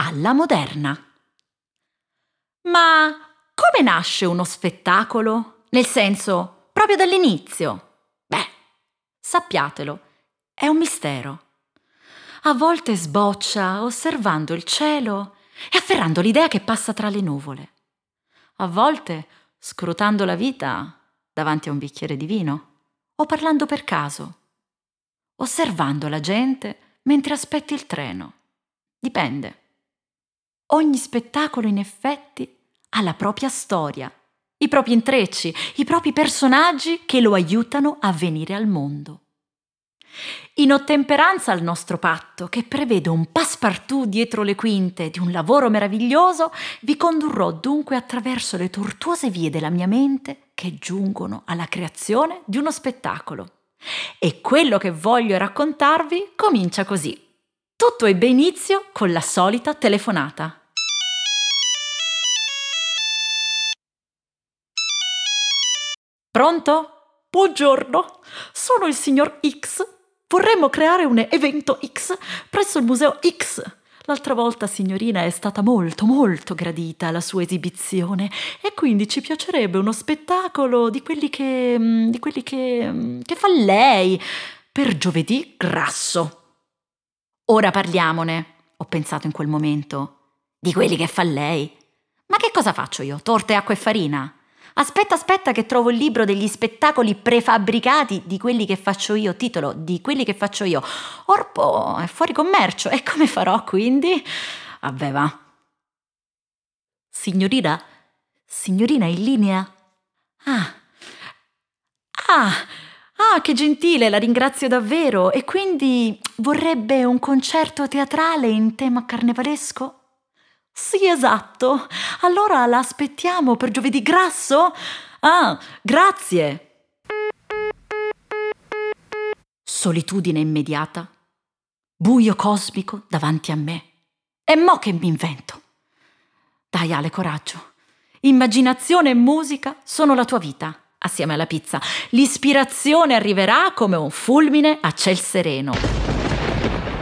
alla moderna. Ma come nasce uno spettacolo? Nel senso, proprio dall'inizio? Beh, sappiatelo, è un mistero. A volte sboccia osservando il cielo e afferrando l'idea che passa tra le nuvole. A volte scrutando la vita davanti a un bicchiere di vino o parlando per caso, osservando la gente mentre aspetti il treno. Dipende. Ogni spettacolo in effetti ha la propria storia, i propri intrecci, i propri personaggi che lo aiutano a venire al mondo. In ottemperanza al nostro patto, che prevede un passepartout dietro le quinte di un lavoro meraviglioso, vi condurrò dunque attraverso le tortuose vie della mia mente che giungono alla creazione di uno spettacolo. E quello che voglio raccontarvi comincia così. Tutto ebbe inizio con la solita telefonata. Pronto? Buongiorno, sono il signor X. Vorremmo creare un evento X presso il museo X. L'altra volta, signorina, è stata molto, molto gradita la sua esibizione e quindi ci piacerebbe uno spettacolo di quelli che. di quelli che. che fa lei per giovedì grasso. Ora parliamone, ho pensato in quel momento. Di quelli che fa lei. Ma che cosa faccio io? Torte, acqua e farina? Aspetta, aspetta che trovo il libro degli spettacoli prefabbricati di quelli che faccio io, titolo di quelli che faccio io. Orpo è fuori commercio e come farò quindi? Vabbè va. Signorina? Signorina in linea? Ah. Ah! Ah, che gentile, la ringrazio davvero. E quindi vorrebbe un concerto teatrale in tema carnevalesco? Sì, esatto. Allora la aspettiamo per giovedì grasso? Ah, grazie. Solitudine immediata. Buio cosmico davanti a me. E mo che mi invento? Dai, Ale, coraggio. Immaginazione e musica sono la tua vita assieme alla pizza. L'ispirazione arriverà come un fulmine a ciel sereno.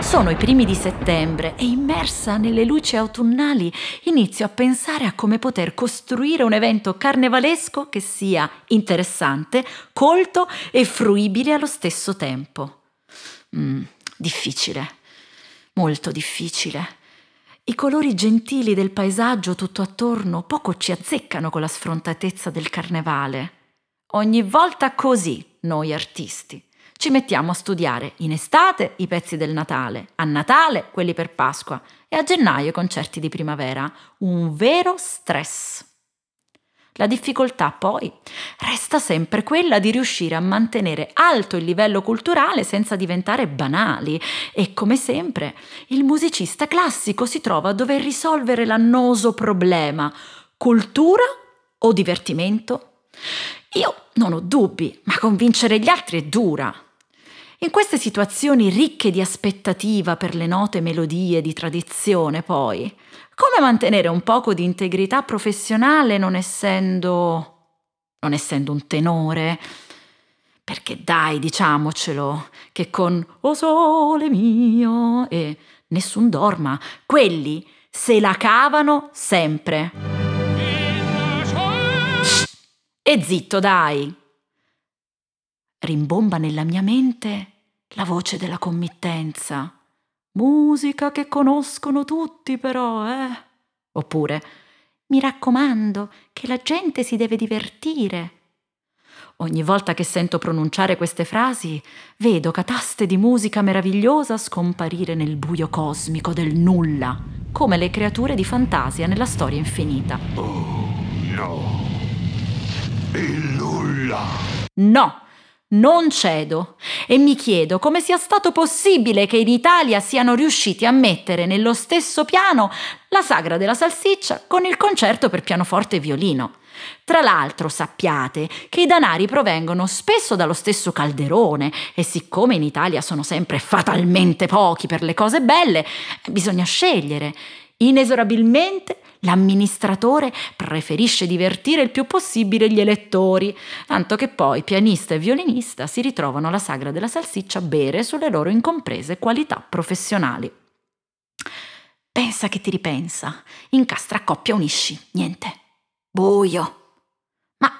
Sono i primi di settembre e immersa nelle luci autunnali inizio a pensare a come poter costruire un evento carnevalesco che sia interessante, colto e fruibile allo stesso tempo. Mm, difficile, molto difficile. I colori gentili del paesaggio tutto attorno poco ci azzeccano con la sfrontatezza del carnevale. Ogni volta così noi artisti. Ci mettiamo a studiare in estate i pezzi del Natale, a Natale quelli per Pasqua e a gennaio i concerti di primavera. Un vero stress. La difficoltà poi resta sempre quella di riuscire a mantenere alto il livello culturale senza diventare banali e come sempre il musicista classico si trova a dover risolvere l'annoso problema cultura o divertimento? Io non ho dubbi, ma convincere gli altri è dura. In queste situazioni ricche di aspettativa per le note melodie di tradizione, poi, come mantenere un poco di integrità professionale non essendo. non essendo un tenore? Perché dai, diciamocelo, che con O sole mio e Nessun dorma, quelli se la cavano sempre. E zitto, dai! Rimbomba nella mia mente la voce della committenza. Musica che conoscono tutti, però, eh? Oppure, mi raccomando, che la gente si deve divertire. Ogni volta che sento pronunciare queste frasi, vedo cataste di musica meravigliosa scomparire nel buio cosmico del nulla, come le creature di fantasia nella storia infinita. Oh, no. Il nulla. No, non cedo e mi chiedo come sia stato possibile che in Italia siano riusciti a mettere nello stesso piano la sagra della salsiccia con il concerto per pianoforte e violino. Tra l'altro sappiate che i danari provengono spesso dallo stesso calderone e siccome in Italia sono sempre fatalmente pochi per le cose belle, bisogna scegliere. Inesorabilmente l'amministratore preferisce divertire il più possibile gli elettori, tanto che poi pianista e violinista si ritrovano alla sagra della salsiccia a bere sulle loro incomprese qualità professionali. Pensa che ti ripensa, incastra coppia unisci, niente. Buio. Ma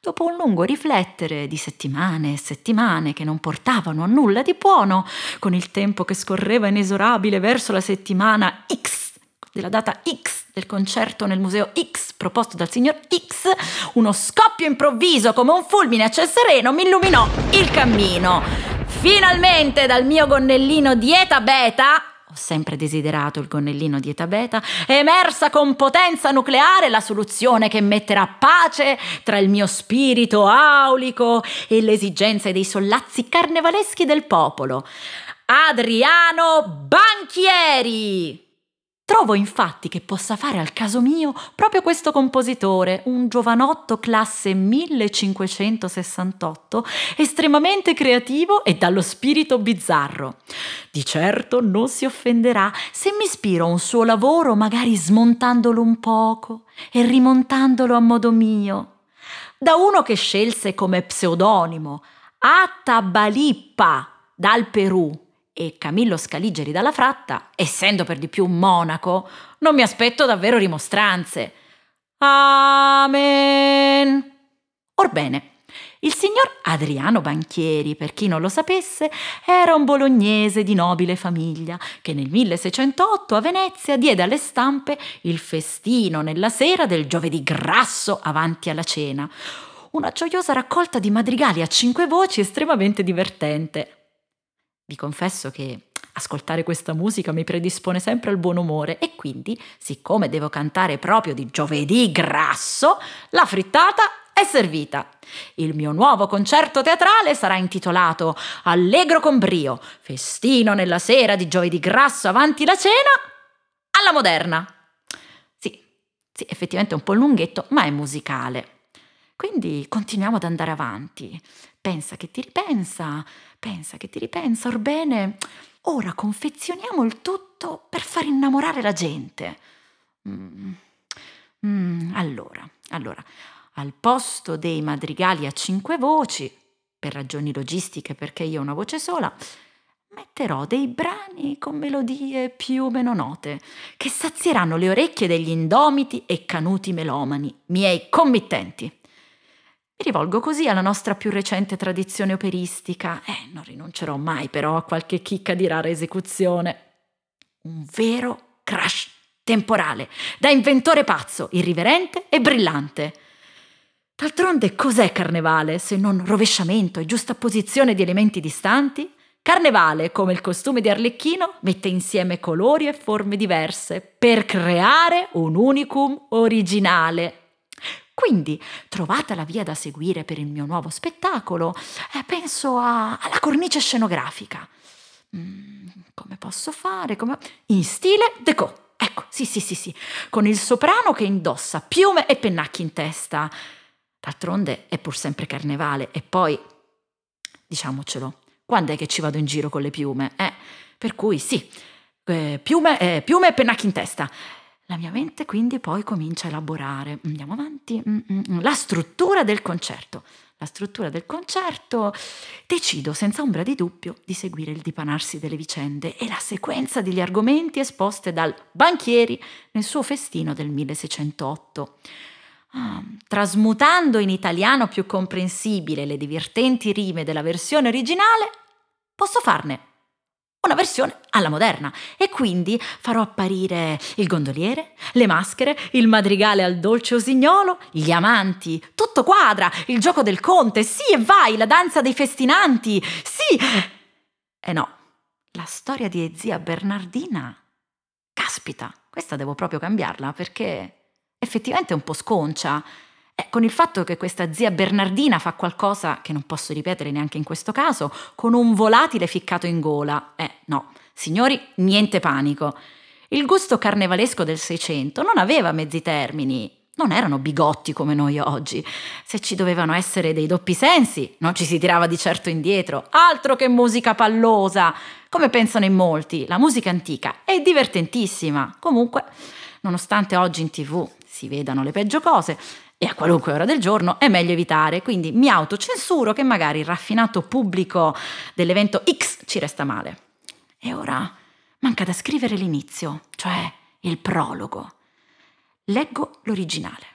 dopo un lungo riflettere di settimane e settimane che non portavano a nulla di buono, con il tempo che scorreva inesorabile verso la settimana X della data X del concerto nel museo X proposto dal signor X, uno scoppio improvviso come un fulmine a ciel sereno mi illuminò il cammino. Finalmente dal mio gonnellino dieta beta ho sempre desiderato il gonnellino dieta beta, è emersa con potenza nucleare la soluzione che metterà pace tra il mio spirito aulico e le esigenze dei sollazzi carnevaleschi del popolo. Adriano Banchieri! Trovo infatti che possa fare al caso mio proprio questo compositore, un giovanotto classe 1568, estremamente creativo e dallo spirito bizzarro. Di certo non si offenderà se mi ispiro a un suo lavoro magari smontandolo un poco e rimontandolo a modo mio. Da uno che scelse come pseudonimo Atabalippa dal Perù e Camillo Scaligeri dalla Fratta, essendo per di più un monaco, non mi aspetto davvero rimostranze. Amen. Orbene, il signor Adriano Banchieri, per chi non lo sapesse, era un bolognese di nobile famiglia che nel 1608 a Venezia diede alle stampe il festino nella sera del giovedì grasso avanti alla cena. Una gioiosa raccolta di madrigali a cinque voci estremamente divertente. Vi confesso che ascoltare questa musica mi predispone sempre al buon umore e quindi, siccome devo cantare proprio di giovedì grasso, la frittata è servita. Il mio nuovo concerto teatrale sarà intitolato Allegro con brio, festino nella sera di giovedì grasso avanti la cena, alla moderna. Sì, sì, effettivamente è un po' lunghetto, ma è musicale. Quindi continuiamo ad andare avanti. Pensa che ti ripensa, pensa che ti ripensa, orbene, ora confezioniamo il tutto per far innamorare la gente. Mm. Mm, allora, allora, al posto dei madrigali a cinque voci, per ragioni logistiche perché io ho una voce sola, metterò dei brani con melodie più o meno note, che sazieranno le orecchie degli indomiti e canuti melomani, miei committenti. Mi rivolgo così alla nostra più recente tradizione operistica. Eh, non rinuncerò mai però a qualche chicca di rara esecuzione. Un vero crash temporale, da inventore pazzo, irriverente e brillante. D'altronde cos'è carnevale se non rovesciamento e giustapposizione di elementi distanti? Carnevale, come il costume di Arlecchino, mette insieme colori e forme diverse per creare un unicum originale. Quindi, trovata la via da seguire per il mio nuovo spettacolo, eh, penso a, alla cornice scenografica. Mm, come posso fare? Come... In stile deco. Ecco, sì, sì, sì, sì, con il soprano che indossa piume e pennacchi in testa. D'altronde è pur sempre carnevale e poi, diciamocelo, quando è che ci vado in giro con le piume? Eh? Per cui sì, eh, piume, eh, piume e pennacchi in testa. La mia mente quindi poi comincia a elaborare, andiamo avanti, mm, mm, mm, la struttura del concerto. La struttura del concerto, decido senza ombra di dubbio di seguire il dipanarsi delle vicende e la sequenza degli argomenti esposte dal banchieri nel suo festino del 1608. Ah, trasmutando in italiano più comprensibile le divertenti rime della versione originale, posso farne una versione alla moderna e quindi farò apparire il gondoliere, le maschere, il madrigale al dolce usignolo, gli amanti, tutto quadra, il gioco del conte, sì e vai, la danza dei festinanti, sì. E no, la storia di zia Bernardina, caspita, questa devo proprio cambiarla perché effettivamente è un po' sconcia. Eh, con il fatto che questa zia Bernardina fa qualcosa che non posso ripetere neanche in questo caso, con un volatile ficcato in gola. Eh, no, signori, niente panico. Il gusto carnevalesco del Seicento non aveva mezzi termini, non erano bigotti come noi oggi. Se ci dovevano essere dei doppi sensi, non ci si tirava di certo indietro. Altro che musica pallosa! Come pensano in molti, la musica antica è divertentissima. Comunque, nonostante oggi in tv si vedano le peggio cose, e a qualunque ora del giorno è meglio evitare, quindi mi autocensuro che magari il raffinato pubblico dell'evento X ci resta male. E ora manca da scrivere l'inizio, cioè il prologo. Leggo l'originale.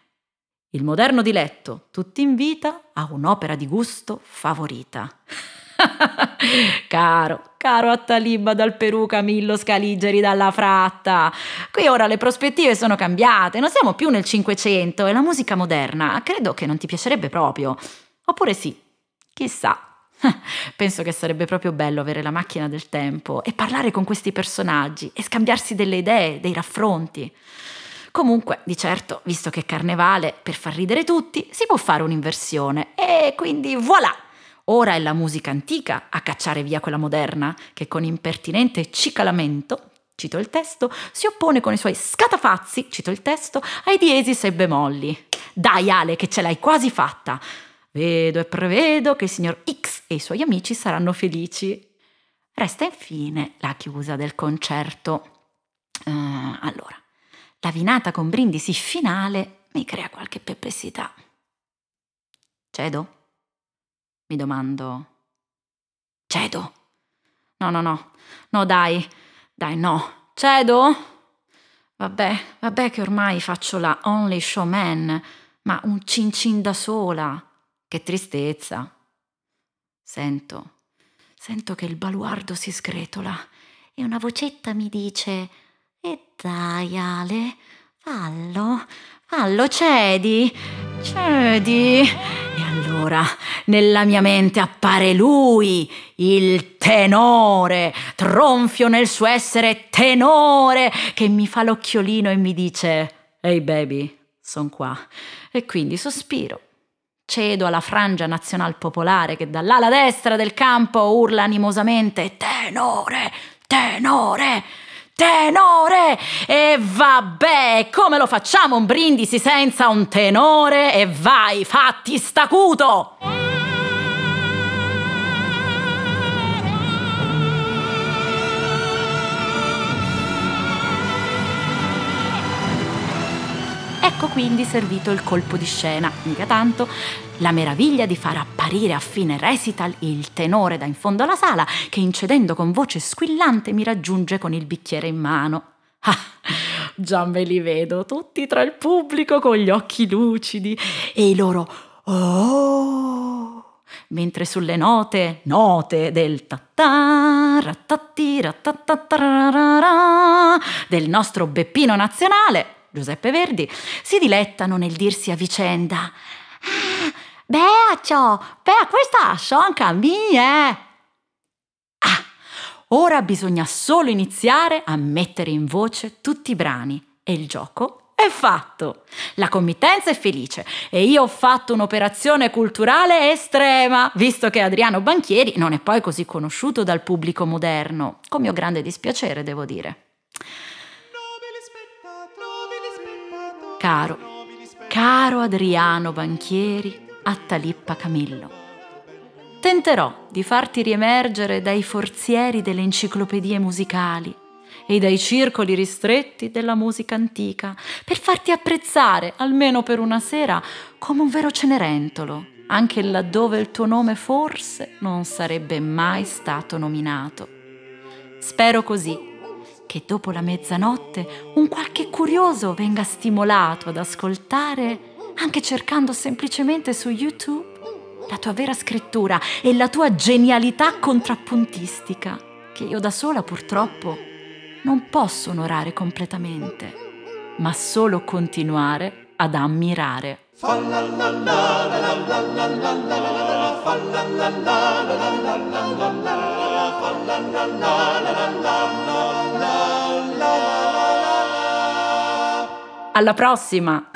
Il moderno diletto, tutti in vita, ha un'opera di gusto favorita. caro, caro Attaliba dal Perù, Camillo Scaligeri dalla Fratta. Qui ora le prospettive sono cambiate, non siamo più nel Cinquecento e la musica moderna credo che non ti piacerebbe proprio. Oppure sì, chissà. Penso che sarebbe proprio bello avere la macchina del tempo e parlare con questi personaggi e scambiarsi delle idee, dei raffronti. Comunque, di certo, visto che è carnevale, per far ridere tutti, si può fare un'inversione e quindi voilà! Ora è la musica antica a cacciare via quella moderna, che con impertinente cicalamento, cito il testo, si oppone con i suoi scatafazzi, cito il testo, ai diesis e bemolli. Dai Ale, che ce l'hai quasi fatta! Vedo e prevedo che il signor X e i suoi amici saranno felici. Resta infine la chiusa del concerto. Uh, allora, la vinata con brindisi finale mi crea qualche perplessità. Cedo? Mi domando. Cedo? No, no, no. No, dai. Dai, no. Cedo? Vabbè, vabbè che ormai faccio la only showman, ma un cin cin da sola. Che tristezza. Sento, sento che il baluardo si sgretola e una vocetta mi dice: E dai, Ale, fallo, fallo, cedi, cedi. Allora nella mia mente appare lui, il tenore, tronfio nel suo essere tenore, che mi fa l'occhiolino e mi dice: Ehi hey baby, son qua. E quindi sospiro. Cedo alla frangia nazional popolare che dall'ala destra del campo urla animosamente: Tenore, tenore! Tenore! E vabbè, come lo facciamo un brindisi senza un tenore? E vai, fatti stacuto! Ecco quindi servito il colpo di scena, mica tanto, la meraviglia di far apparire a fine recital il tenore da in fondo alla sala che incedendo con voce squillante mi raggiunge con il bicchiere in mano. Ah, già me li vedo tutti tra il pubblico con gli occhi lucidi e i loro oh mentre sulle note, note del ta rattatti, del nostro Beppino nazionale, Giuseppe Verdi, si dilettano nel dirsi a vicenda ah, Beacio, beh, questa son mia! Ah, ora bisogna solo iniziare a mettere in voce tutti i brani e il gioco è fatto. La committenza è felice e io ho fatto un'operazione culturale estrema, visto che Adriano Banchieri non è poi così conosciuto dal pubblico moderno, con mio grande dispiacere, devo dire. Caro, caro Adriano Banchieri, Attalippa Camillo. Tenterò di farti riemergere dai forzieri delle enciclopedie musicali e dai circoli ristretti della musica antica per farti apprezzare, almeno per una sera, come un vero cenerentolo, anche laddove il tuo nome forse non sarebbe mai stato nominato. Spero così che dopo la mezzanotte un qualche curioso venga stimolato ad ascoltare, anche cercando semplicemente su YouTube, la tua vera scrittura e la tua genialità contrappuntistica, che io da sola purtroppo non posso onorare completamente, ma solo continuare ad ammirare. Alla prossima!